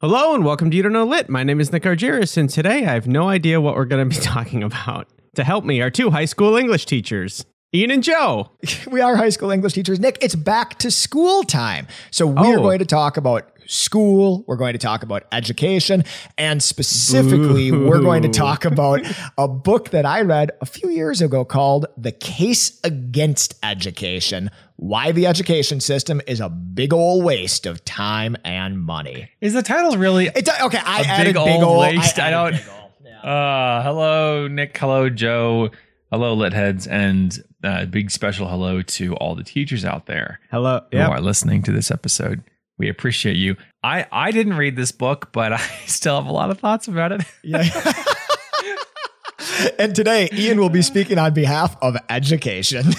Hello and welcome to You Don't Know Lit. My name is Nick Argyris, and today I have no idea what we're going to be talking about. To help me are two high school English teachers, Ian and Joe. We are high school English teachers. Nick, it's back to school time. So we're Oh. going to talk about school, we're going to talk about education, and specifically, we're going to talk about a book that I read a few years ago called The Case Against Education Why the Education System is a Big Old Waste of Time and Money. Is the title really a It's okay. I big old big ol' waste? I, added don't. big ol'. Uh, hello, Nick. Hello, Joe. Hello, lit heads, and uh, big special hello to all the teachers out there Hello. who are listening to this episode. We appreciate you. I I didn't read this book, but I still have a lot of thoughts about it. Yeah. and today, Ian will be speaking on behalf of education.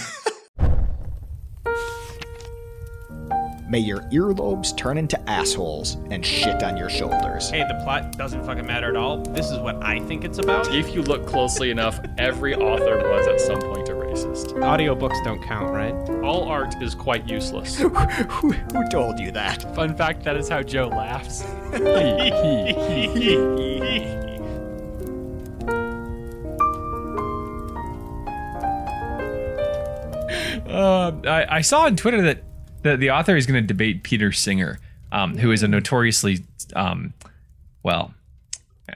May your earlobes turn into assholes and shit on your shoulders. Hey, the plot doesn't fucking matter at all. This is what I think it's about. If you look closely enough, every author was at some point a racist. Audiobooks don't count, right? All art is quite useless. who, who told you that? Fun fact that is how Joe laughs. Uh, I, I saw on Twitter that the, the author is going to debate Peter Singer, um, who is a notoriously, um, well,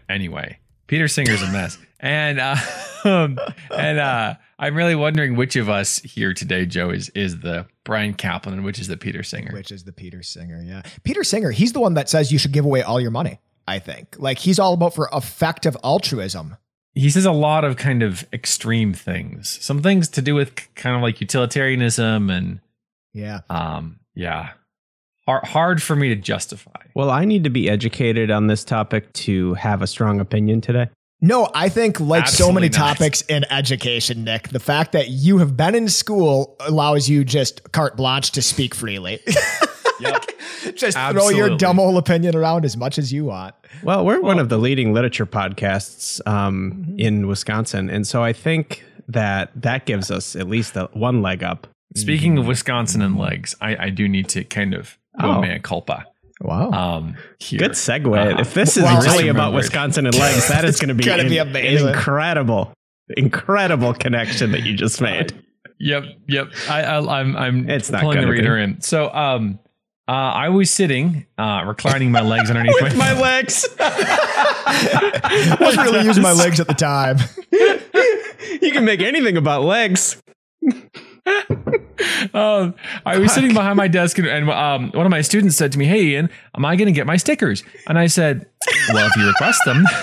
anyway, Peter Singer's a mess, and uh, um, and uh, I'm really wondering which of us here today, Joe, is is the Bryan Caplan and which is the Peter Singer. Which is the Peter Singer, yeah. Peter Singer, he's the one that says you should give away all your money, I think. Like he's all about for effective altruism. he says a lot of kind of extreme things, some things to do with kind of like utilitarianism and Yeah. um, yeah, hard hard for me to justify. Well, I need to be educated on this topic to have a strong opinion today. No, I think like so many not. topics in education, Nick, the fact that you have been in school allows you just carte blanche to speak freely. Yep. just throw your dumb old opinion around as much as you want. Well, we're one of the leading literature podcasts um, in Wisconsin, and so I think that that gives us at least a, one leg up. Speaking of Wisconsin and legs, I, I do need to kind of go Oh. mea culpa. Wow. Um. Good segue. Uh, if this is well, really about. Wisconsin and legs, that is going to be, gonna in- be amazing. incredible, incredible connection that you just made. Yep, yep. I, I, I'm I'm It's not pulling the gonna reader be. in. So um, uh, I was sitting, uh, reclining my legs underneath With my, my legs. I wasn't really using my legs at the time. you can make anything about legs. um, I was sitting behind my desk, and, and um, one of my students said to me, "Hey, Ian, am I going to get my stickers?" And I said, "Well, if you request them."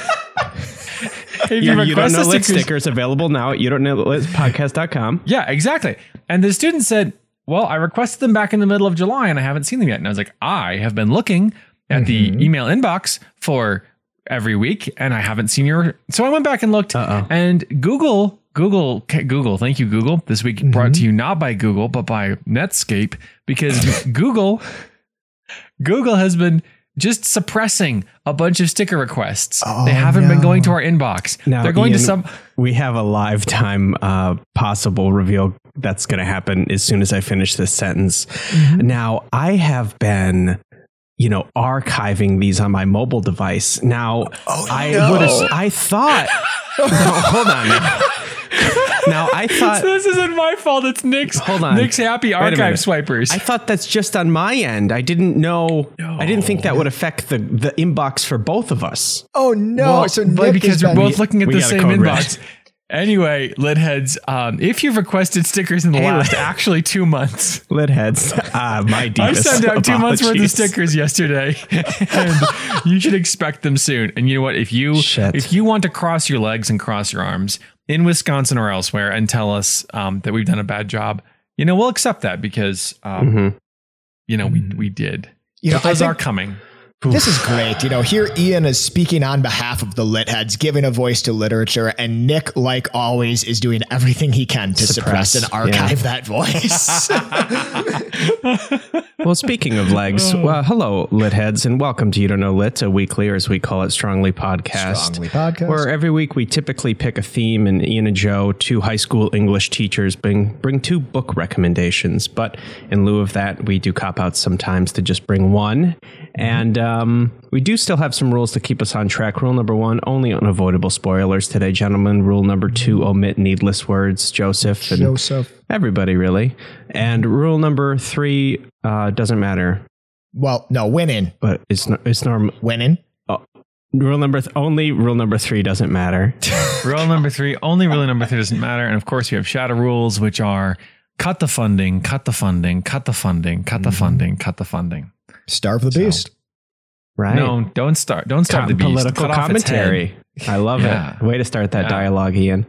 if you, You, you don't request know the stickers, stickers available now at you don't know podcast.com. Yeah, exactly. And the student said, Well, I requested them back in the middle of July and I haven't seen them yet. And I was like, I have been looking at the email inbox for every week and I haven't seen your. So I went back and looked Uh-oh. and Google, Google, Google, thank you, Google. This week brought to you not by Google, but by Netscape because Google, Google has been just suppressing a bunch of sticker requests. Oh, they haven't been going to our inbox. Now, They're going to some. We have a lifetime uh, possible reveal that's going to happen as soon as I finish this sentence. Mm-hmm. Now, I have been, you know, archiving these on my mobile device. Now, Oh, I no. would have, I thought, no, hold on. Now. now, I thought, So this isn't my fault. It's Nick's. Hold on. Nick's happy archive swipers. I thought that's just on my end. I didn't know. I didn't think that would affect the the inbox for both of us. Oh no! Well, so Nick because has we're both looking at we the same inbox. red. Anyway, lit heads, um, if you've requested stickers in the Hey, last actually two months, Lid heads. Ah, my I sent out two months worth of stickers yesterday, and you should expect them soon. And you know what? If you Shit. if you want to cross your legs and cross your arms in Wisconsin or elsewhere and tell us um, that we've done a bad job, you know we'll accept that because um, Mhm. you know we we did. You know, those think- are coming. This is great. You know, here Ian is speaking on behalf of the lit heads, giving a voice to literature, and Nick, like always, is doing everything he can to suppress, Suppress, and archive that voice. Well, speaking of legs, oh. well, hello, lit heads, and welcome to You Don't Know Lit, a weekly, or as we call it, Strongly podcast. Strongly podcast. Where every week we typically pick a theme, and Ian and Joe, two high school English teachers, bring bring two book recommendations. But in lieu of that, we do cop out sometimes to just bring one. And uh, um, we do still have some rules to keep us on track. Rule number one: only unavoidable spoilers today, gentlemen. Rule number two: omit needless words. Joseph and Joseph. everybody, really. And rule number three uh, doesn't matter, Well, no, winning. but it's no, it's normal. Winning. Rule number th- only rule number three doesn't matter. Rule number three, only rule number three doesn't matter. And of course, you have shadow rules, which are cut the funding, cut the funding, cut the funding, cut the Mm-hmm. funding, cut the funding. Starve the beast. Right? No, don't start. Don't start Com- the beast. political Cut off its head. commentary. I love Yeah. it. Way to start that Yeah. dialogue, Ian.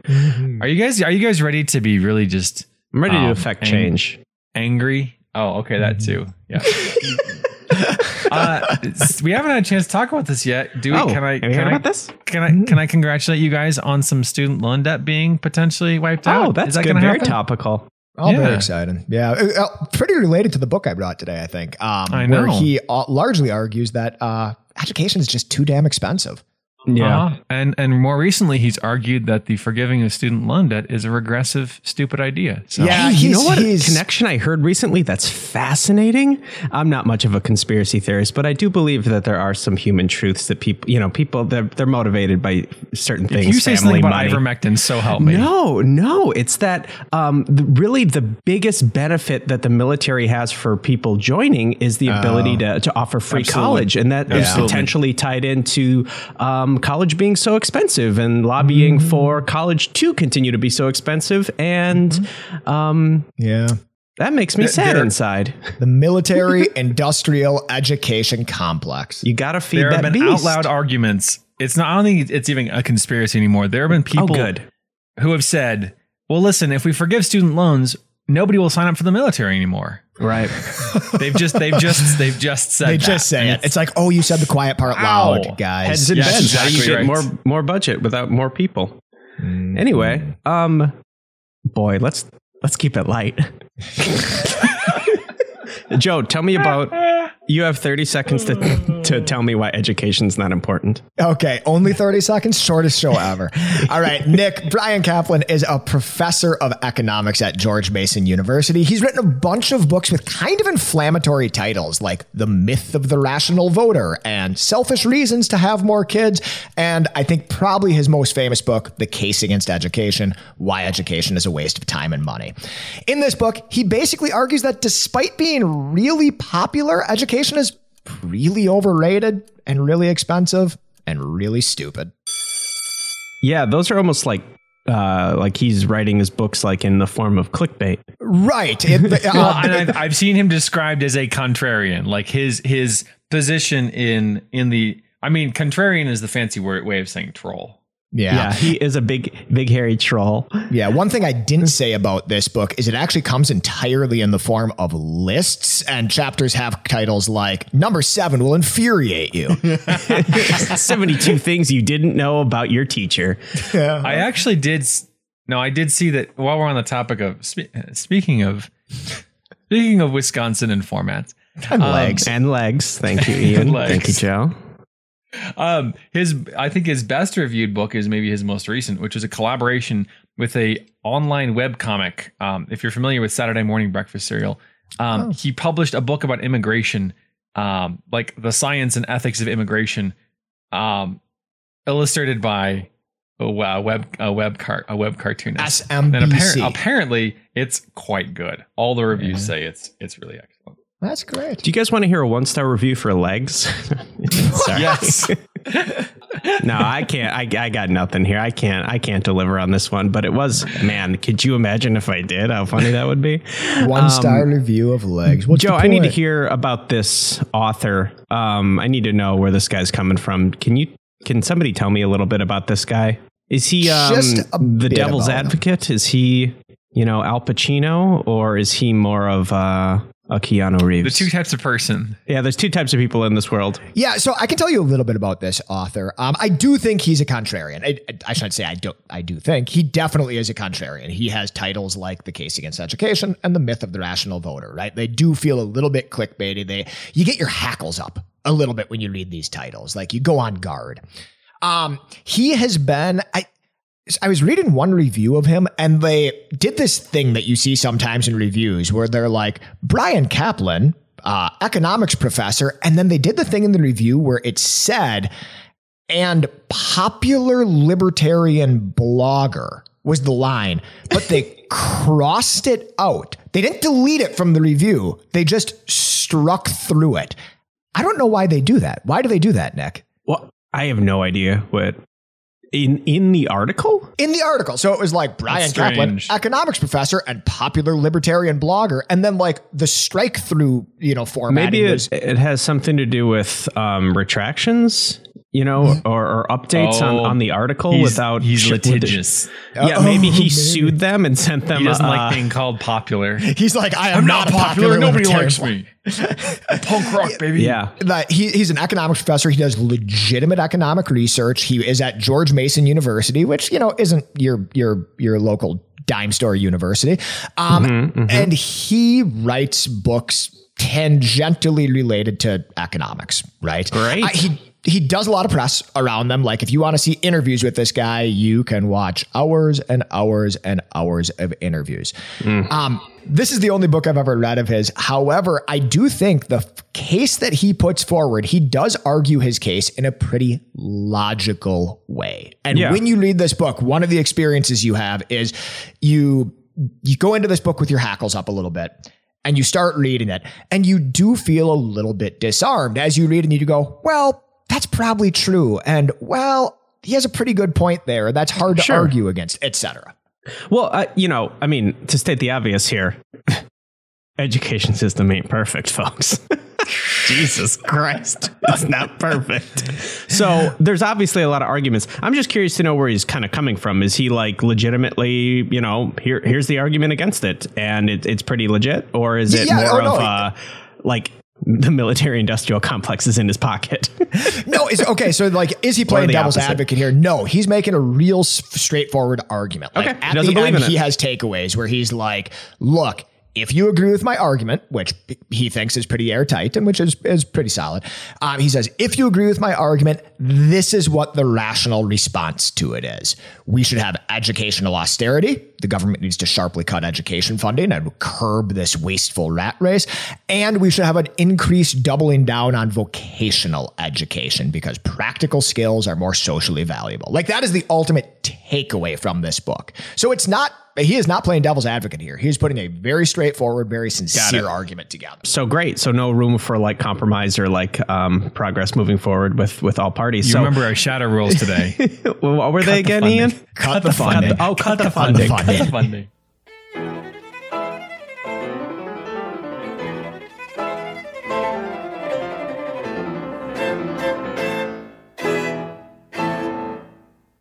Are you guys? Are you guys ready to be really just I'm ready to Um, affect and- change. angry? Oh, okay, that too. Yeah. uh, we haven't had a chance to talk about this yet. Do we? Oh, can I? Can I? about this? Can I? Can I congratulate you guys on some student loan debt being potentially wiped out? Oh, that's Is that good. Very happen? topical. All very exciting. Yeah. Uh, uh, pretty related to the book I brought today, I think. Um, I know. Where he largely argues that uh, education is just too damn expensive. Yeah. Uh-huh. And and more recently, he's argued that the forgiving of student loan debt is a regressive, stupid idea. So Yeah, Hey, you know what he's- connection I heard recently that's fascinating? I'm not much of a conspiracy theorist, but I do believe that there are some human truths that people, you know, people they're, they're motivated by certain things. you say family, something about money. ivermectin, so help me. No, no. It's that um, the, really the biggest benefit that the military has for people joining is the ability to, to offer free college. And that is Absolutely. potentially tied into um, college being so expensive and lobbying for college to continue to be so expensive. And um, Yeah. that makes me sad there- inside. The military industrial education complex. You got to feed there that have been beast. out loud arguments. It's not. I don't think it's even a conspiracy anymore. There have been Oh, people good. who have said, "Well, listen, if we forgive student loans, nobody will sign up for the military anymore." Right. They've just, they've just, they've just said. They just say it. It's like, oh, you said the quiet part Ow. loud, guys. Heads and Yes, beds. How do you get right. more more budget without more people? Mm. Anyway, um, boy, let's let's keep it light. Joe, tell me about. You have thirty seconds to to hmm. tell me why education's not important. Okay, only 30 seconds, shortest show ever. All right, Nick, Bryan Caplan is a professor of economics at George Mason University. He's written a bunch of books with kind of inflammatory titles like The Myth of the Rational Voter and Selfish Reasons to Have More Kids. And I think probably his most famous book, The Case Against Education Why Education is a Waste of Time and Money. In this book, he basically argues that despite being really popular, education is really overrated and really expensive and really stupid. Yeah, those are almost like uh, like he's writing his books like in the form of clickbait. Right. It, uh, Well, and I've, I've seen him described as a contrarian, like his his position in in the. I mean, contrarian is the fancy word, way of saying troll. Yeah. yeah. he is a big big hairy troll. Yeah. One thing I didn't say about this book is it actually comes entirely in the form of lists, and chapters have titles like Number Seven will infuriate you. Seventy two things you didn't know about your teacher. I actually did. No, I did see that. While we're on the topic of spe- speaking of speaking of Wisconsin and formats, and Um, legs. And legs. Thank you, Ian. Legs. Thank you, Joe. Um, his I think his best reviewed book is maybe his most recent, which is a collaboration with a online web comic. Um, if you're familiar with Saturday Morning Breakfast Cereal, um, Oh. he published a book about immigration, um, like the science and ethics of immigration, um, illustrated by a web a web cart a web cartoonist. And appar- apparently, it's quite good. All the reviews say it's it's really excellent. That's great. Do you guys want to hear a one star review for legs? Yes. no, I can't. I, I got nothing here. I can't. I can't deliver on this one. But it was man. Could you imagine if I did? How funny that would be. One star review of legs. What's Joe, I need to hear about this author. Um, I need to know where this guy's coming from. Can you? Can somebody tell me a little bit about this guy? Is he um, Just the devil's about him. advocate? Is he, you know, Al Pacino, or is he more of uh, a Keanu Reeves. The two types of person. yeah, there's two types of people in this world. Yeah, so I can tell you a little bit about this author. Um, I do think he's a contrarian. I, I shouldn't say I do. I do think he definitely is a contrarian. He has titles like "The Case Against Education" and "The Myth of the Rational Voter." Right? They do feel a little bit clickbaity. They you get your hackles up a little bit when you read these titles. Like you go on guard. Um, he has been. I I was reading one review of him, and they did this thing that you see sometimes in reviews where they're like, Bryan Caplan, uh, economics professor, and then they did the thing in the review where it said, and popular libertarian blogger was the line, but they crossed it out. They didn't delete it from the review, they just struck through it. I don't know why they do that. Why do they do that, Nick? Well, I have no idea what in in the article. in the article. So it was like Bryan Caplan, economics professor and popular libertarian blogger, and then like the strike through, you know, format. Maybe was, it, it has something to do with um, retractions, you know, or, or updates on, Oh, on the article He's, without he's sh- with the- litigious. Yeah, Oh, maybe he maybe. sued them and sent them. He doesn't uh, like being called popular. he's like, I am I'm not, not popular. popular. Nobody likes me. Punk rock, baby. Yeah, That he, he's an economics professor. He does legitimate economic research. He is at George Mason University, which you know isn't your your your local dime store university. Um, Mm-hmm, And he writes books tangentially related to economics. Right? Right. I- he he does a lot of press around them. Like if you want to see interviews with this guy, you can watch hours and hours and hours of interviews. Um, this is the only book I've ever read of his. However, I do think the case that he puts forward, he does argue his case in a pretty logical way. And Yeah. when you read this book, one of the experiences you have is you you go into this book with your hackles up a little bit and you start reading it and you do feel a little bit disarmed as you read and you go, well, that's probably true. And well, he has a pretty good point there. That's hard to Sure. argue against, etc. Well, uh, you know, I mean, to state the obvious here, education system ain't perfect, folks. Jesus Christ, it's not perfect. So there's obviously a lot of arguments. I'm just curious to know where he's kind of coming from. Is he like legitimately, you know, here here's the argument against it, and it, it's pretty legit, or is it Yeah, more oh, of no. uh, like the military industrial complex is in his pocket? No, is okay. So, like, is he playing devil's opposite. advocate here? No, he's making a real s- straightforward argument. Like, Okay, he at the end, he has takeaways where he's like, "Look, if you agree with my argument, which he thinks is pretty airtight and which is is pretty solid, um, he says, if you agree with my argument, this is what the rational response to it is. We should have educational austerity. The government needs to sharply cut education funding and curb this wasteful rat race. And we should have an increased doubling down on vocational education because practical skills are more socially valuable. Like that is the ultimate takeaway from this book. So it's not, he is not playing devil's advocate here. He's putting a very straightforward, very sincere argument together. so great. So no room for like compromise or like um, progress moving forward with with all parties. You so remember our shadow rules today. What were they again, funding. Ian? Cut, the funding. oh, cut, the Cut the funding. funding. Funding.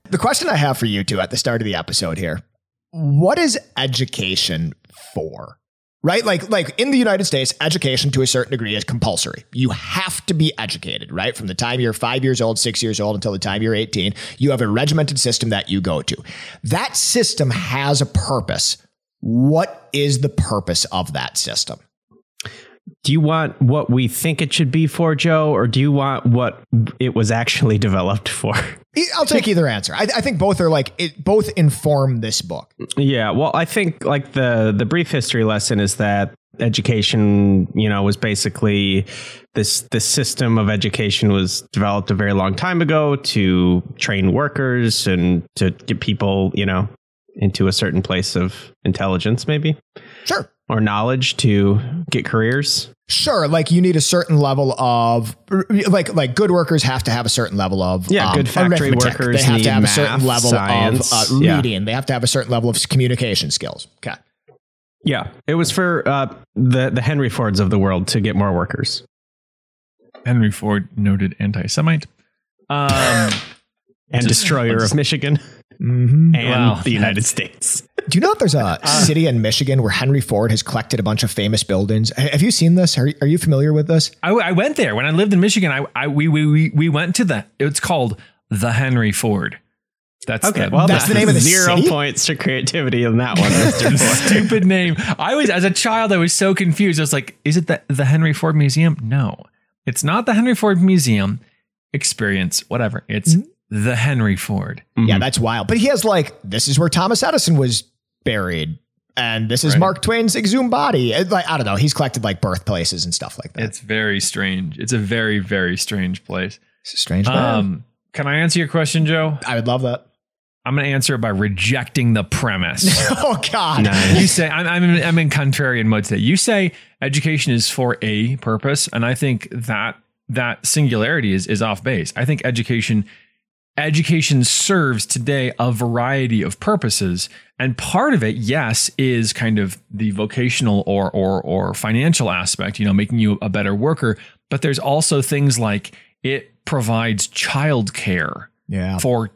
The question I have for you two at the start of the episode here what is education for? Right? Like, like in the United States, education to a certain degree is compulsory. You have to be educated, right? From the time you're five years old, six years old until the time you're 18, you have a regimented system that you go to. That system has a purpose. What is the purpose of that system? Do you want what we think it should be for, Joe, or do you want what it was actually developed for? I'll take either answer. I, I think both are like, it both inform this book. Yeah, well, I think like the the brief history lesson is that education, you know, was basically this this system of education was developed a very long time ago to train workers and to get people, you know, into a certain place of intelligence, maybe Sure. or knowledge to get careers. Sure, like you need a certain level of like like good workers have to have a certain level of um, Yeah, good factory arithmetic. workers They have need to have math, a certain level science, of uh, yeah. reading. They have to have a certain level of communication skills. Okay. Yeah, it was for uh, the the Henry Fords of the world to get more workers. Henry Ford, noted anti-Semite. Um, and Just- destroyer of Michigan Mm-hmm. and Wow. the United States. Do you know if there's a city in Michigan where Henry Ford has collected a bunch of famous buildings? Have you seen this? Are, are you familiar with this? I, I went there when I lived in Michigan. I, I we, we we we went to the. It's called the Henry Ford. That's Okay, the, well, That's the name of the zero city? points to creativity in that one, stupid name. I was as a child. I was so confused. I was like, "Is it the the Henry Ford Museum?" No, it's not the Henry Ford Museum. Experience, whatever. It's Mm-hmm. The Henry Ford. Yeah, that's wild. But he has like, this is where Thomas Edison was buried. And this is Right. Mark Twain's exhumed body. It- Like, I don't know. He's collected like birthplaces and stuff like that. It's very strange. It's a very very strange place. It's a strange man. Um, can I answer your question, Joe? I would love that. I'm going to answer it by rejecting the premise. Oh, God. you say I'm, I'm in, I'm in contrarian mode today. You say education is for a purpose, and I think that that singularity is is off base. I think education education serves today a variety of purposes, and part of it, yes, is kind of the vocational or or or financial aspect. You know, making you a better worker. But there's also things like it provides childcare Yeah. for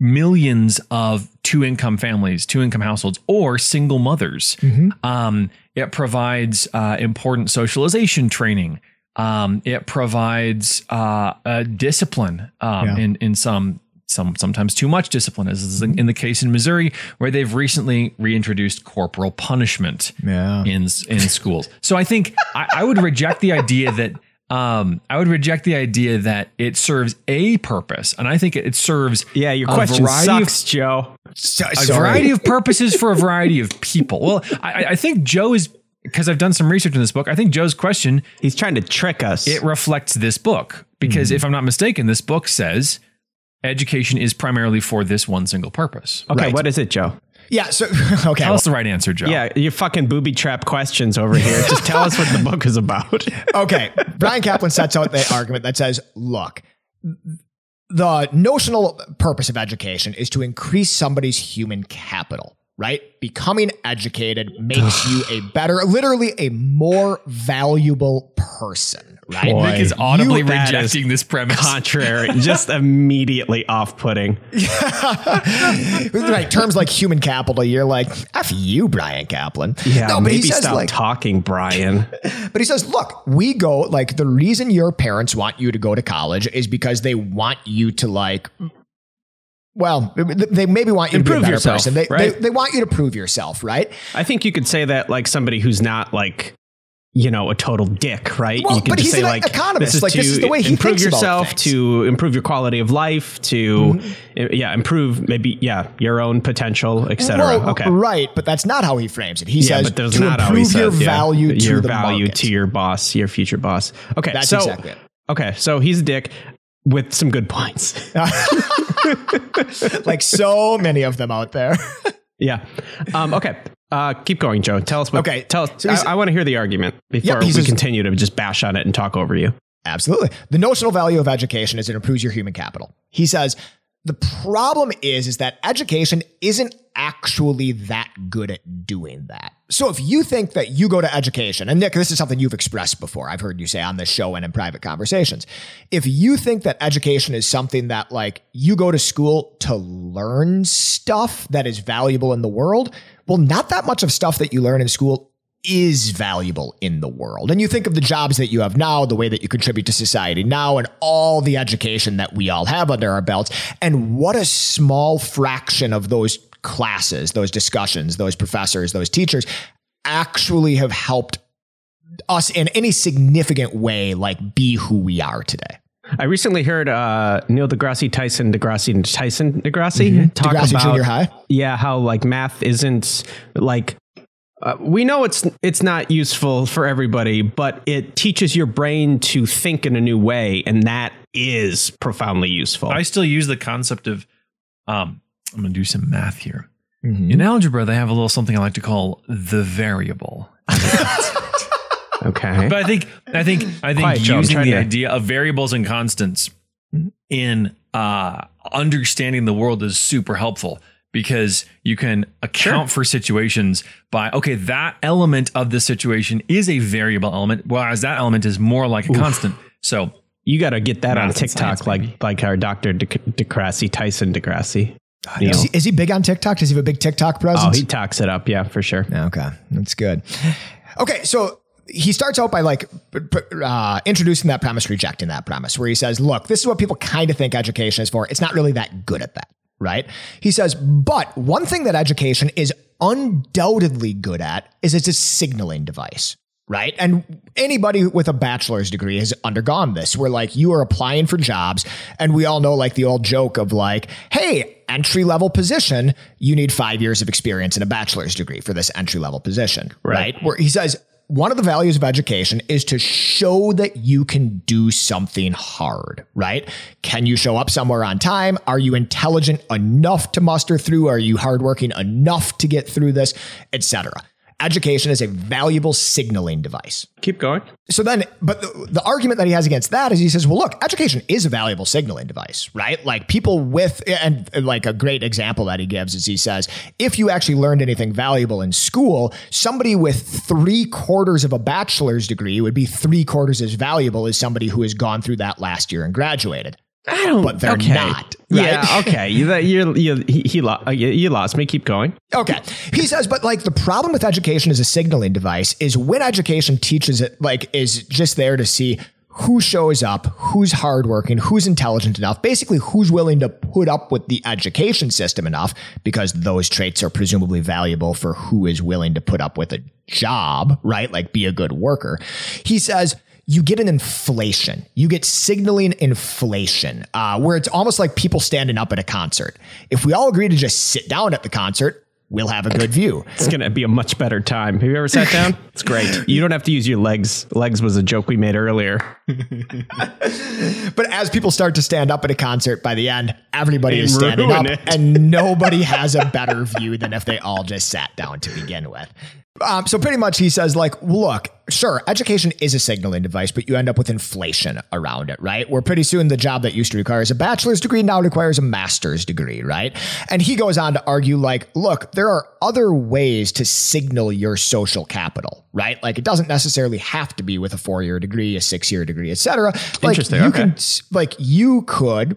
millions of two income families, two income households, or single mothers. Um, it provides uh, important socialization training. Um, it provides uh, a discipline um, Yeah. in in some some sometimes too much discipline, as is in the case in Missouri, where they've recently reintroduced corporal punishment Yeah. in in schools. So I think I, I would reject the idea that um, I would reject the idea that it serves a purpose, and I think it, it serves Yeah, your a question variety of- sucks, Joe. So, a sorry. variety of purposes for a variety of people. Well, I, I think Joe is because I've done some research in this book. I think Joe's question He's trying to trick us. it reflects this book because mm-hmm. if I'm not mistaken, this book says education is primarily for this one single purpose. okay, Right. what is it, Joe? Yeah. So, okay. Tell us the right answer, Joe. Yeah, you fucking booby trap questions over here. Just tell us what the book is about. okay. Bryan Caplan sets out the argument that says, look, the notional purpose of education is to increase somebody's human capital, right? Becoming educated makes you a better, literally a more valuable person, right? Boy. Nick is audibly You- that rejecting this premise. Contrary, just immediately off-putting. right. Terms like human capital, you're like, F you, Bryan Caplan. Yeah, no, but he maybe says stop like, talking, Bryan. But he says, look, we go, like, the reason your parents want you to go to college is because they want you to, like, well, they maybe want you to Improve be a yourself, person. They, right? they, they want you to prove yourself, right? I think you could say that like somebody who's not like you know a total dick, right? Well, you can but just he's say an like economist. Like, to this is the way he improve yourself. Mm-hmm. to improve your quality of life, to uh, yeah, improve maybe yeah your own potential, etc. Well, okay. Right, but that's not how he frames it. He Yeah, says to not improve your says, yeah, value to your value market. to your boss, your future boss. Okay, That's so exactly it. okay, so he's a dick with some good points. like so many of them out there. yeah. Um, okay. Uh, keep going, Joe. Tell us what. Okay, Tell us. so I, I want to hear the argument before he we continue to just bash on it and talk over you. Absolutely. The notional value of education is it improves your human capital. He says the problem is is that education isn't actually that good at doing that. So if you think that you go to education, and Nick, this is something you've expressed before. I've heard you say on this show and in private conversations. If you think that education is something that like you go to school to learn stuff that is valuable in the world, well, not that much of stuff that you learn in school is valuable in the world. And you think of the jobs that you have now, the way that you contribute to society now, and all the education that we all have under our belts, and what a small fraction of those classes, those discussions, those professors, those teachers actually have helped us in any significant way, like be who we are today. I recently heard uh, Neil deGrasse Tyson deGrasse Tyson deGrasse talk DeGrasse about Junior High. yeah how like math isn't like uh, we know it's it's not useful for everybody, but it teaches your brain to think in a new way, and that is profoundly useful. I still use the concept of um, I'm going to do some math here. Mhm. In algebra, they have a little something I like to call the variable. okay, But I think I think I think Quiet, using trying the to- idea of variables and constants in uh, understanding the world is super helpful because you can account for situations by okay that element of the situation is a variable element whereas that element is more like a constant. So you got to get that on TikTok, science, like baby. like our Doctor De- deGrasse Tyson deGrasse. Neil. Is he, is he big on TikTok? Does he have a big TikTok presence Oh, he talks it up. Yeah, for sure. Okay, that's good. Okay, so he starts out by like p- p- uh, introducing that premise, rejecting that premise, where he says, "Look, this is what people kind of think education is for. It's not really that good at that." Right? He says, "But one thing that education is undoubtedly good at is it's a signaling device." Right. And anybody with a bachelor's degree has undergone this where like you are applying for jobs and we all know like the old joke of like, hey, entry level position, you need five years of experience and a bachelor's degree for this entry level position. Right. Where he says, one of the values of education is to show that you can do something hard, right? Can you show up somewhere on time? Are you intelligent enough to muster through? Are you hardworking enough to get through this, etc. Education is a valuable signaling device. Keep going. So then, but the, the argument that he has against that is he says, well, look, education is a valuable signaling device, right? Like people with, and like a great example that he gives is he says, if you actually learned anything valuable in school, somebody with three quarters of a bachelor's degree would be three quarters as valuable as somebody who has gone through that last year and graduated. I don't. But they're okay. not, right? Yeah. Okay. You you you he, he lo- uh, you, you lost me. Keep going. Okay. He says, but like the problem with education as a signaling device is when education teaches it, like, is just there to see who shows up, who's hardworking, who's intelligent enough, basically who's willing to put up with the education system enough, because those traits are presumably valuable for who is willing to put up with a job, right? Like be a good worker. He says, you get an inflation. You get signaling inflation, uh, where it's almost like people standing up at a concert. If we all agree to just sit down at the concert, we'll have a good view. It's gonna be a much better time. Have you ever sat down? It's great. You don't have to use your legs. Legs was a joke we made earlier. But as people start to stand up at a concert, by the end, everybody is standing up, it. and nobody has a better view than if they all just sat down to begin with. Um, so pretty much he says like, look, sure, education is a signaling device, but you end up with inflation around it, right? Where pretty soon the job that used to require a bachelor's degree now requires a master's degree, right? And he goes on to argue like, look, there are other ways to signal your social capital, right? Like it doesn't necessarily have to be with a four-year degree, a six-year degree, etc. Like Interesting, you okay. can like you could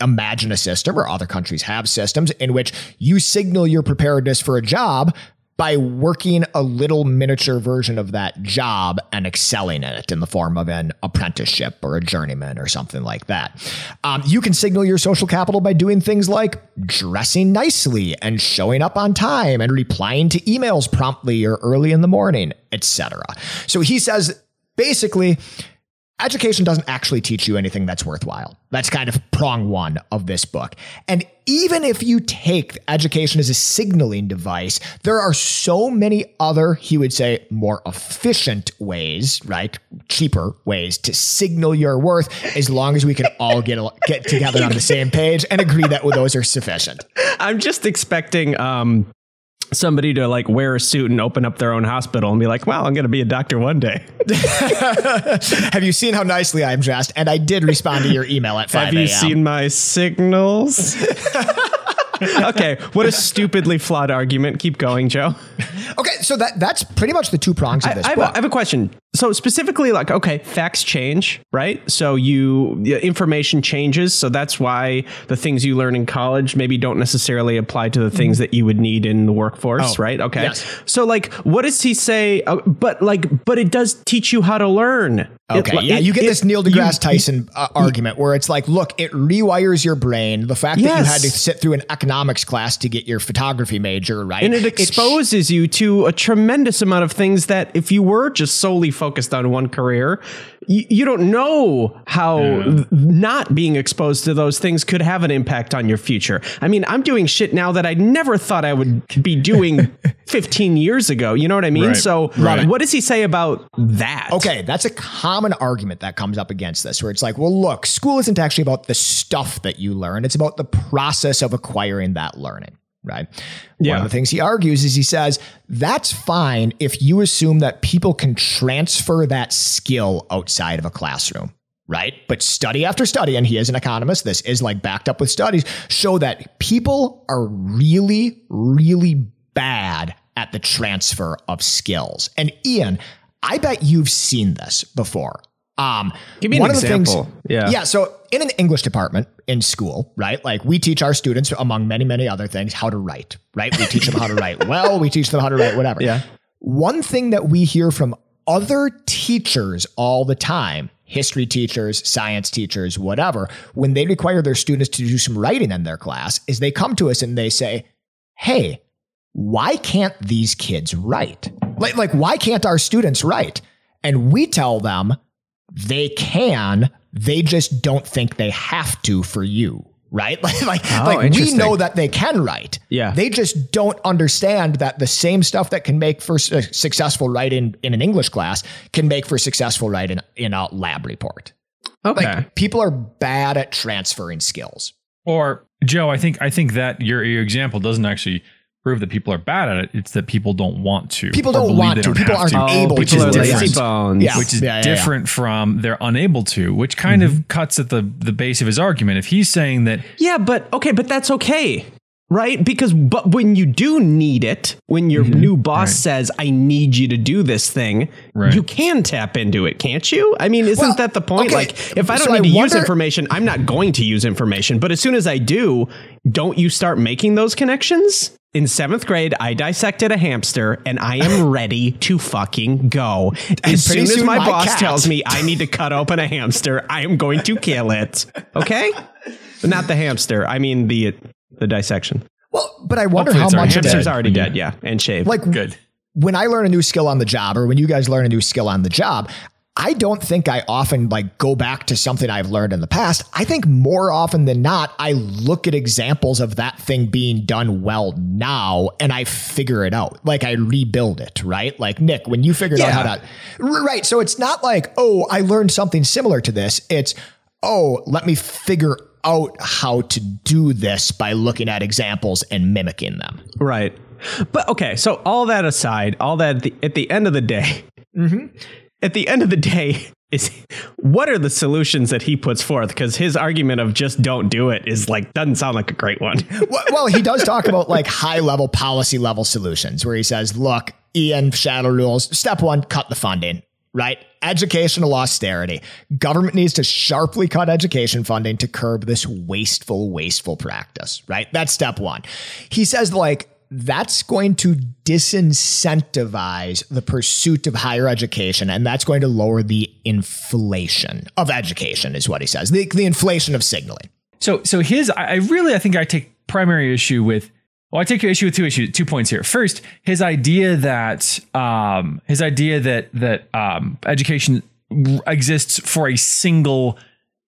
imagine a system or other countries have systems in which you signal your preparedness for a job by working a little miniature version of that job and excelling in it in the form of an apprenticeship or a journeyman or something like that. Um, you can signal your social capital by doing things like dressing nicely and showing up on time and replying to emails promptly or early in the morning, etc. So he says basically education doesn't actually teach you anything that's worthwhile. That's kind of prong one of this book. And even if you take education as a signaling device, there are so many other, he would say, more efficient ways, right? Cheaper ways to signal your worth as long as we can all get, get together on the same page and agree that those are sufficient. I'm just expecting um somebody to like wear a suit and open up their own hospital and be like, "Well, I'm going to be a doctor one day." Have you seen how nicely I'm dressed? And I did respond to your email at 5 Have you seen my signals? okay, what a stupidly flawed argument. Keep going, Joe. Okay, so that that's pretty much the two prongs of this I have a, have a question. So specifically, like, okay, facts change, right? So you the information changes. So that's why the things you learn in college maybe don't necessarily apply to the things that you would need in the workforce, Oh, right? Okay. yes. So like, what does he say? Uh, but like, but it does teach you how to learn. It- Okay, yeah, it- you get it- this Neil you- deGrasse Tyson uh, argument where it's like, look, it rewires your brain. The fact that you had to sit through an economics class to get your photography major, right? and it sh- exposes you to a tremendous amount of things that if you were just solely focused on one career you, you don't know how th- not being exposed to those things could have an impact on your future i mean i'm doing shit now that i never thought i would be doing 15 years ago you know what i mean Right. so Right. what does he say about that Okay, that's a common argument that comes up against this, where it's like, well, look, school isn't actually about the stuff that you learn, it's about the process of acquiring that learning. Right. One of the things he argues is he says that's fine if you assume that people can transfer that skill outside of a classroom. Right. But study after study, and he is an economist, this is like backed up with studies, show that people are really, really bad at the transfer of skills. And Ian, I bet you've seen this before. Um, Give me an one of the things- example. Yeah. yeah. So in an English department in school, right? Like we teach our students, among many, many other things, how to write, right? We teach them how to write well. We teach them how to write whatever. Yeah. One thing that we hear from other teachers all the time, history teachers, science teachers, whatever, when they require their students to do some writing in their class, is they come to us and they say, Hey, why can't these kids write? Like, like why can't our students write? And we tell them they can, they just don't think they have to for you. Right? Like, like, Oh, like we know that they can write. Yeah. They just don't understand that the same stuff that can make for su- successful writing in in an English class can make for successful writing in a lab report. Okay. Like people are bad at transferring skills. Or Joe, I think I think that your your example doesn't actually prove that people are bad at it. It's that people don't want to. People don't want to. don't People aren't to. able people to. is are different. bones. Yeah. which is Yeah, yeah, yeah. different from they're unable to, which kind Mm-hmm. of cuts at the the base of his argument. If he's saying that Yeah, but okay, but that's okay. Right? Because but when you do need it, when your new boss Right. says, I need you to do this thing, Right. you can tap into it, can't you? I mean, isn't Well, that the point? okay, Like, if I don't so need I to use information, I'm not going to use information. But as soon as I do, don't you start making those connections? In seventh grade, I dissected a hamster and I am ready to fucking go. As pretty soon as my my boss cat. tells me I need to cut open a hamster, I am going to kill it. Okay? Not the hamster. I mean the the dissection. Well, but I wonder Hopefully how it's much of Hamster's it, already dead, yeah, and shaved. like good. when I learn a new skill on the job or when you guys learn a new skill on the job, I don't think I often like go back to something I've learned in the past. I think more often than not, I look at examples of that thing being done well now and I figure it out. Like I rebuild it, right? Like Nick, when you figured out how to, right. So it's not like, oh, I learned something similar to this. It's, oh, let me figure out how to do this by looking at examples and mimicking them. Right. But okay, so all that aside, all that at the, at the end of the day, mm-hmm. At the end of the day, is what are the solutions that he puts forth? Because his argument of just don't do it is like doesn't sound like a great one. well, he does talk about like high level policy level solutions where he says, look, Ian Shadow rules. Step one, cut the funding, right? Educational austerity. Government needs to sharply cut education funding to curb this wasteful, wasteful practice, right? That's step one. He says, like, that's going to disincentivize the pursuit of higher education, and that's going to lower the inflation of education, is what he says. The, the inflation of signaling. So so his I really I think I take primary issue with well I take issue with two issues two points here. First, his idea that um his idea that that um education exists for a single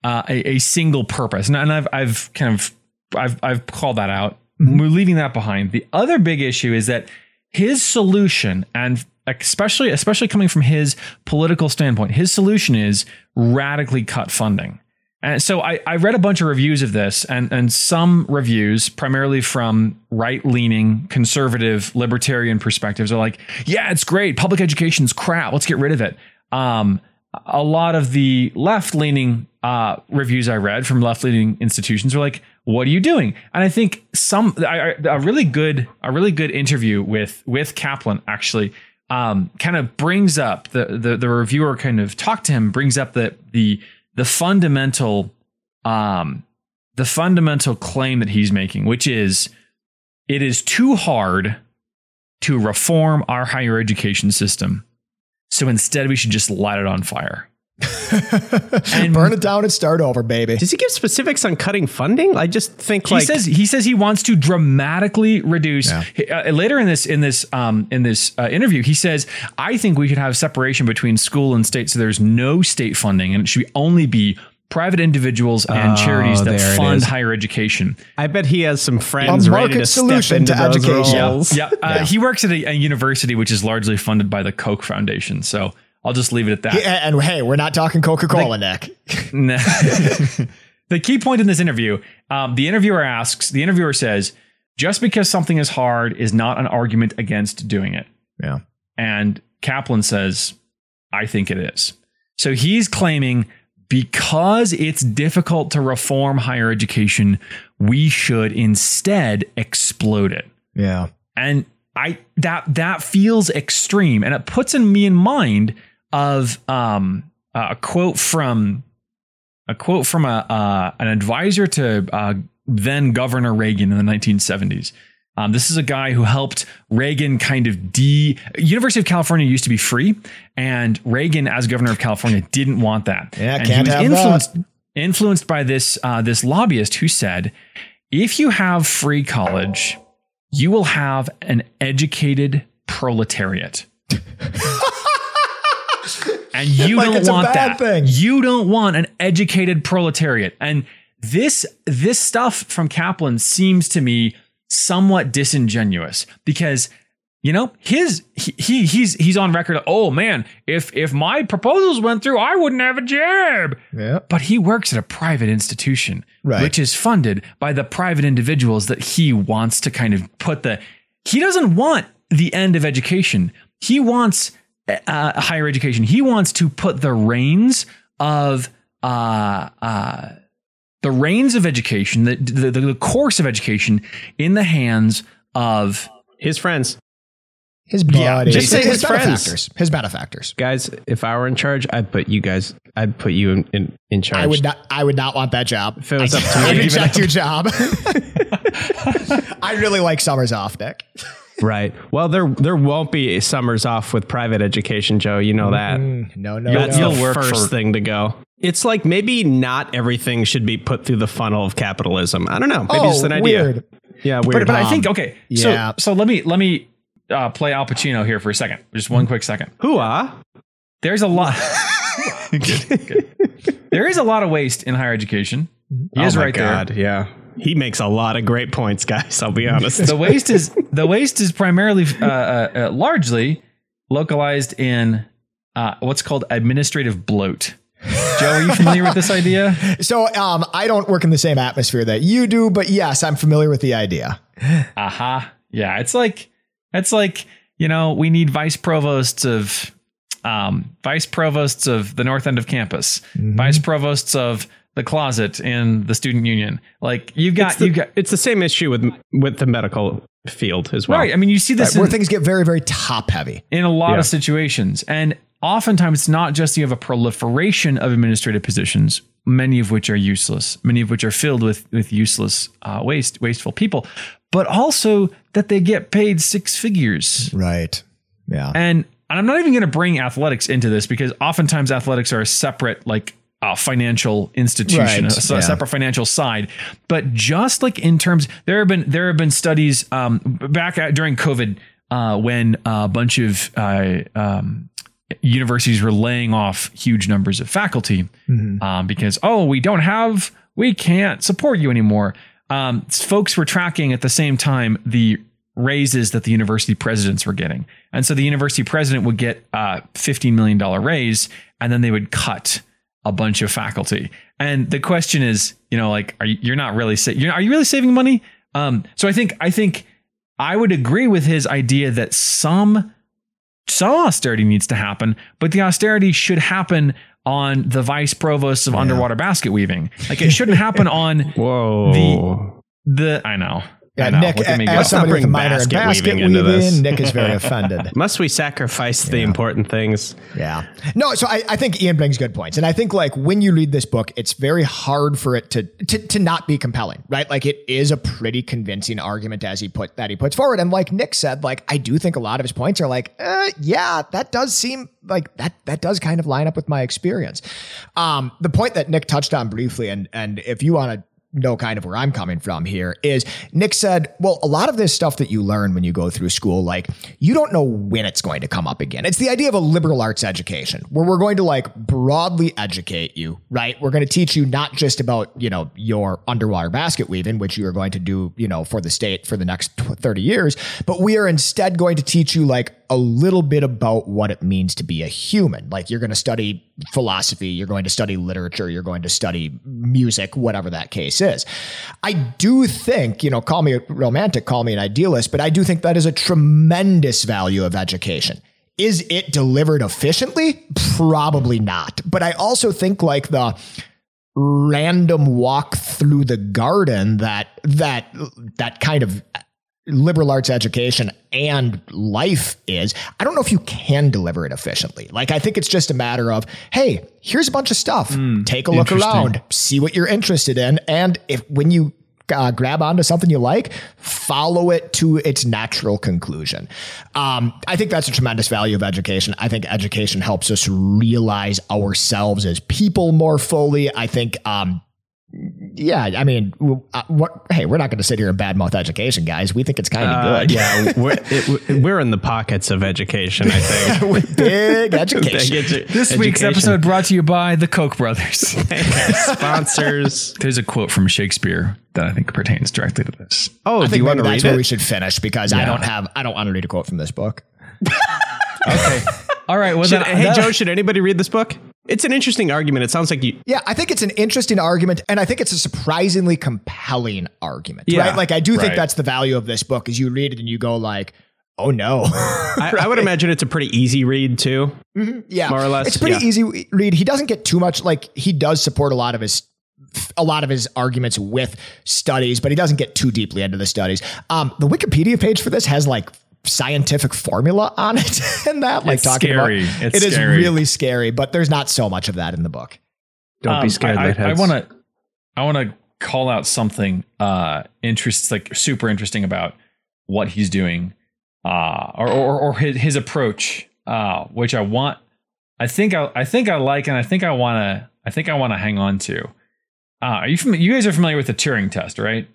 uh a, a single purpose. And, and I've I've kind of I've I've called that out. We're leaving that behind. The other big issue is that his solution and especially especially coming from his political standpoint, his solution is radically cut funding. And so I, I read a bunch of reviews of this, and, and some reviews, primarily from right leaning, conservative, libertarian perspectives, are like, yeah, it's great. Public education's crap. Let's get rid of it. Um, a lot of the left leaning uh, reviews I read from left leaning institutions were like, what are you doing? And I think some I- a really good a really good interview with with Caplan actually um, kind of brings up the, the the reviewer kind of talked to him brings up the the the fundamental um the fundamental claim that he's making which is it is too hard to reform our higher education system so instead we should just light it on fire And- Burn it down and start over, baby. Does he give specifics on cutting funding? I just think he like says he says he wants to dramatically reduce Yeah. uh, later in this in this um in this uh, interview he says i think we should have separation between school and state so there's no state funding and it should only be private individuals and Oh, charities that fund higher education I bet he has some friends A ready market to solution step to into those education. roles. yeah, uh, he works at a, a university which is largely funded by the koch foundation so i'll just leave it at that Yeah, and hey, we're not talking Coca Cola, Nick. No. the key point in this interview, um, the interviewer asks, the interviewer says, just because something is hard is not an argument against doing it. Yeah. And Caplan says, I think it is. So he's claiming because it's difficult to reform higher education, we should instead explode it Yeah. and I that that feels extreme, and it puts in me in mind of um a quote from a quote from a uh, an advisor to uh, then Governor Reagan in the 1970s. Um, this is a guy who helped Reagan kind of de. University of California used to be free, and Reagan, as governor of California, didn't want that. Yeah, and can't he was have that. influenced influenced by this uh, this lobbyist who said, if you have free college, you will have an educated proletariat. and you Like don't want that. thing. You don't want an educated proletariat. And this this stuff from Caplan seems to me somewhat disingenuous because you know his he, he he's he's on record oh man if if my proposals went through I wouldn't have a job Yeah. but he works at a private institution Right. which is funded by the private individuals that he wants to kind of put the he doesn't want the end of education he wants uh, higher education he wants to put the reins of uh, uh, the reins of education the, the the course of education in the hands of His friends. His Yeah, just say his, his friends. benefactors. His benefactors. Guys, if I were in charge, I'd put you guys, I'd put you in, in, in charge. I would not. I would not want that job. If it was I, up to I me. reject your job. I really like summers off, Nick. Right. Well, there there won't be summers off with private education, Joe. You know that. Mm, no, no, That's no. the You'll work first for- thing to go. It's like maybe not everything should be put through the funnel of capitalism. I don't know. Maybe oh, it's an idea. weird. Yeah, weird. but, but I Um, think okay yeah. so so let me let me uh, play Al Pacino here for a second just one quick second Hooah. there's a lot Good, good. there is a lot of waste in higher education he is oh my right God, there yeah. He makes a lot of great points, guys. I'll be honest. the waste is the waste is primarily uh, uh, uh, largely localized in uh, what's called administrative bloat. Joe, are you familiar with this idea? So, um, I don't work in the same atmosphere that you do, but yes, I'm familiar with the idea. Aha. Yeah, it's like it's like, you know, we need vice provosts of um, vice provosts of the north end of campus, Mm-hmm. vice provosts of the closet in the student union. Like you've got it's, the, you got it's the same issue with with the medical field as well. right. I mean, you see this Where in, things get very, very top heavy. in a lot Yeah. of situations. And oftentimes it's not just you have a proliferation of administrative positions, many of which are useless, many of which are filled with with useless uh, waste wasteful people, but also that they get paid six figures. Right. Yeah. And and I'm not even going to bring athletics into this because oftentimes athletics are a separate like uh, financial institution, Right, a, yeah. separate financial side. But just like in terms, there have been there have been studies um, back at, during COVID uh, when a bunch of uh, um, universities were laying off huge numbers of faculty um, because oh we don't have we can't support you anymore. Um, folks were tracking at the same time the raises that the university presidents were getting, and so the university president would get a fifteen million dollar raise, and then they would cut a bunch of faculty. And the question is, you know, like, are you, you're not really sa- are you really saving money? Um, so I think I think I would agree with his idea that some some austerity needs to happen, but the austerity should happen on the vice provosts of underwater basket weaving. Like it shouldn't happen on Whoa. the. I know. Yeah, I know. Nick, as go. Let's not somebody with a minor in basket basket weaving into weaving, this. Nick is very offended. Must we sacrifice the important things? Yeah. No, so I, I think Ian brings good points. And I think like when you read this book, it's very hard for it to, to to not be compelling, right? Like it is a pretty convincing argument as he put that he puts forward. And like Nick said, like I do think a lot of his points are like, uh, yeah, that does seem like that that does kind of line up with my experience. Um, the point that Nick touched on briefly, and and if you want to know kind of where I'm coming from here is Nick said, well, a lot of this stuff that you learn when you go through school, like you don't know when it's going to come up again. It's the idea of a liberal arts education where we're going to like broadly educate you, right? We're going to teach you not just about, you know, your underwater basket weaving, which you are going to do, you know, for the state for the next 30 years, but we are instead going to teach you like a little bit about what it means to be a human. Like you're going to study philosophy, you're going to study literature, you're going to study music, whatever that case is. I do think, you know, call me a romantic, call me an idealist, but I do think that is a tremendous value of education. Is it delivered efficiently? Probably not. But I also think like the random walk through the garden that that that kind of liberal arts education and life is, I don't know if you can deliver it efficiently. Like, I think it's just a matter of, hey, here's a bunch of stuff. Take a look around, see what you're interested in. And if when you uh, grab onto something you like, follow it to its natural conclusion. Um, I think that's a tremendous value of education. I think education helps us realize ourselves as people more fully. I think, um, yeah, I mean, uh, what, hey, we're not going to sit here and badmouth education, guys. We think it's kind of Uh, good. yeah, we're, it, we're in the pockets of education, I think. We're big education. This week's episode brought to you by the Koch brothers. sponsors. There's a quote from Shakespeare that I think pertains directly to this. Oh, I do think you want maybe to that's read where it? we should finish because I don't have I don't want to read a quote from this book. Okay. All right. Well, Should- then, hey, that- Joe, should anybody read this book? It's an interesting argument. It sounds like you. Yeah, I think it's an interesting argument, and I think it's a surprisingly compelling argument. Yeah, right? Like I do think that's the value of this book is you read it and you go like, oh no. I, I would imagine it's a pretty easy read too. yeah, More or less, It's pretty yeah. easy read. He doesn't get too much. Like he does support a lot of his a lot of his arguments with studies, but he doesn't get too deeply into the studies. Um, the Wikipedia page for this has like scientific formula on it and that like It's talking scary. about It's it is scary. really scary, but there's not so much of that in the book. Don't be Um, scared, I, I, want to, I want to call out something uh, interests like super interesting about what he's doing, uh, or, or or his his approach, uh, which I want. I think I I think I like, and I think I want to. I think I want to hang on to. Uh, are you fam- you guys are familiar with the Turing test, right?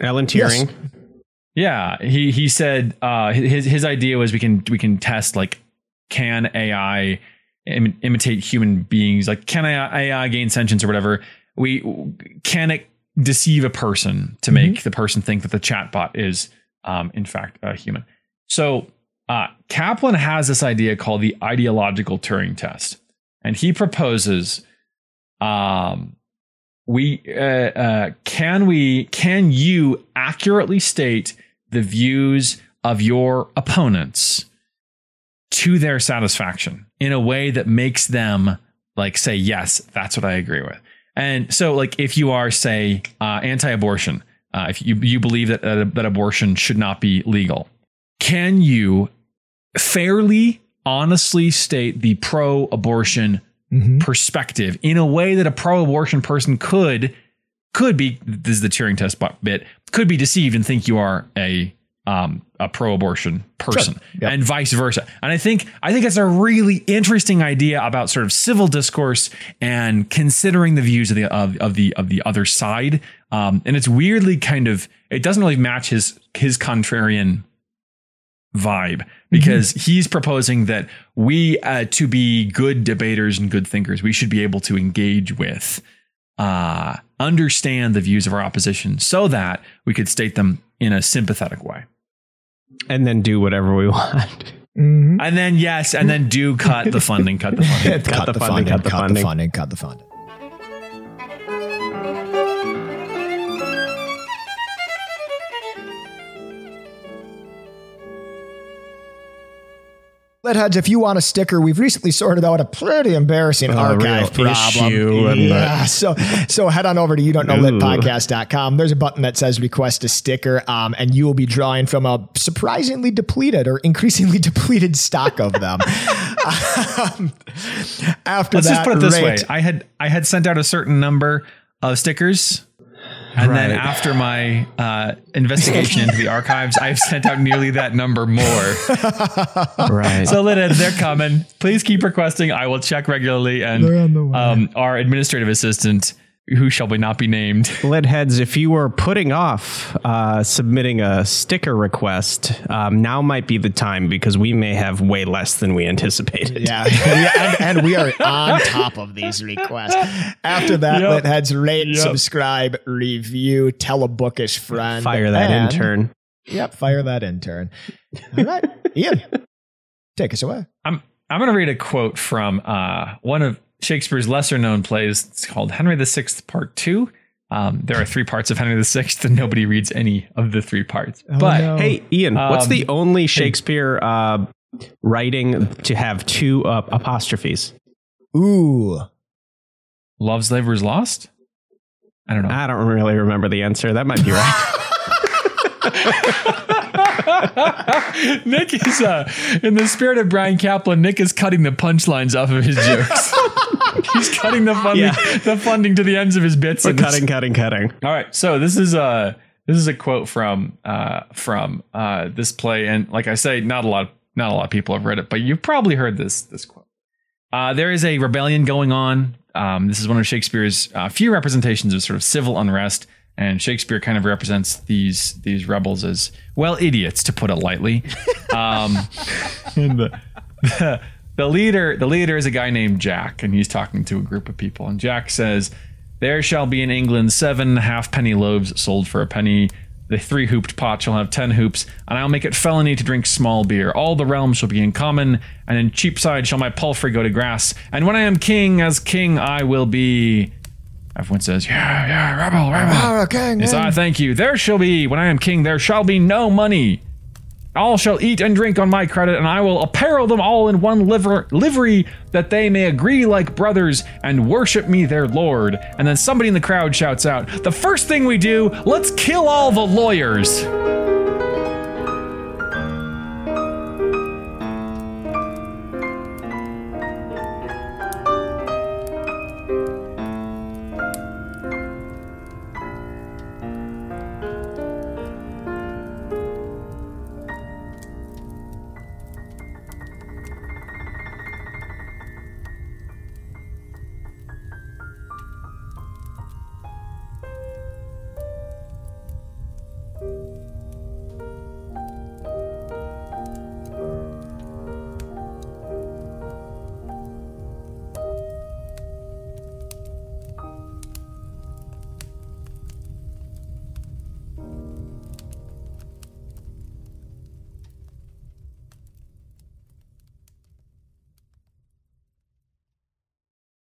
Alan Turing. Yeah, he he said uh, his his idea was we can we can test like can AI Im- imitate human beings? Like can AI, AI gain sentience or whatever? We can it deceive a person to make the person think that the chatbot is um, in fact a human? So uh, Caplan has this idea called the ideological Turing test, and he proposes um, we uh, uh, can we can you accurately state the views of your opponents to their satisfaction in a way that makes them like say yes that's what i agree with. And so like if you are say uh, anti-abortion uh, if you, you believe that, uh, that abortion should not be legal can you fairly honestly state the pro-abortion perspective in a way that a pro-abortion person could could be this is the Turing test bit could be deceived and think you are a um, a pro-abortion person Yep. and vice versa. And I think I think it's a really interesting idea about sort of civil discourse and considering the views of the of, of the of the other side. Um, and it's weirdly kind of it doesn't really match his his contrarian vibe because he's proposing that we uh, to be good debaters and good thinkers we should be able to engage with uh, understand the views of our opposition so that we could state them in a sympathetic way and then do whatever we want. Mm-hmm. and then yes and then do cut the funding cut the funding cut, the the, funding, funding, cut the cut funding. the funding, cut the funding. Leadheads, if you want a sticker, we've recently sorted out a pretty embarrassing A archive real problem. issue and yeah, so so head on over to you don't know litpodcast.com. There's a button that says request a sticker, um, and you will be drawing from a surprisingly depleted or increasingly depleted stock of them. Um, after let's that, just put it this rate- way i had i had sent out a certain number of stickers and then after my uh, investigation into the archives, I've sent out nearly that number more. Right. So, Lynn, they're coming. Please keep requesting. I will check regularly. And They're on the way. um, our administrative assistant, who shall we not be named, Lead heads, if you were putting off uh, submitting a sticker request, um, now might be the time because we may have way less than we anticipated. Yeah, and, and we are on top of these requests. After that, Yep. let heads rate, Yep. subscribe, review, tell a bookish friend. Fire that and- intern. Yep, fire that intern. All right, Ian, take us away. I'm I'm going to read a quote from uh, one of Shakespeare's lesser known plays. It's called Henry VI Part Two. Um, there are three parts of Henry VI, and nobody reads any of the three parts. but no. Hey, Ian, what's Um, the only Shakespeare uh, writing to have two uh, apostrophes? Ooh, Love's Labor's Lost. I don't know. I don't really remember the answer. That might be right. Nick is, uh, in the spirit of Bryan Caplan, Nick is cutting the punchlines off of his jokes. He's cutting the funding, Yeah. the funding to the ends of his bits. We're this- cutting, cutting, cutting. All right, so this is a this is a quote from uh, from uh, this play, and like I say, not a lot not a lot of people have read it, but you've probably heard this this quote. Uh, there is a rebellion going on. Um, this is one of Shakespeare's uh, few representations of sort of civil unrest, and Shakespeare kind of represents these these rebels as well idiots, to put it lightly. Um, the, the, the leader the leader is a guy named Jack, and he's talking to a group of people, and Jack says. There shall be in England seven halfpenny loaves sold for a penny. The three hooped pot shall have ten hoops, and I'll make it felony to drink small beer. All the realms shall be in common, and in Cheapside shall my palfrey go to grass. And when I am king, as king I will be. Everyone says, Yeah, yeah, rebel, rebel. okay, Yes, I thank you. There shall be, when I am king, there shall be no money. All shall eat and drink on my credit, and I will apparel them all in one liver- livery, that they may agree like brothers and worship me their lord. And then somebody in the crowd shouts out, The first thing we do, let's kill all the lawyers.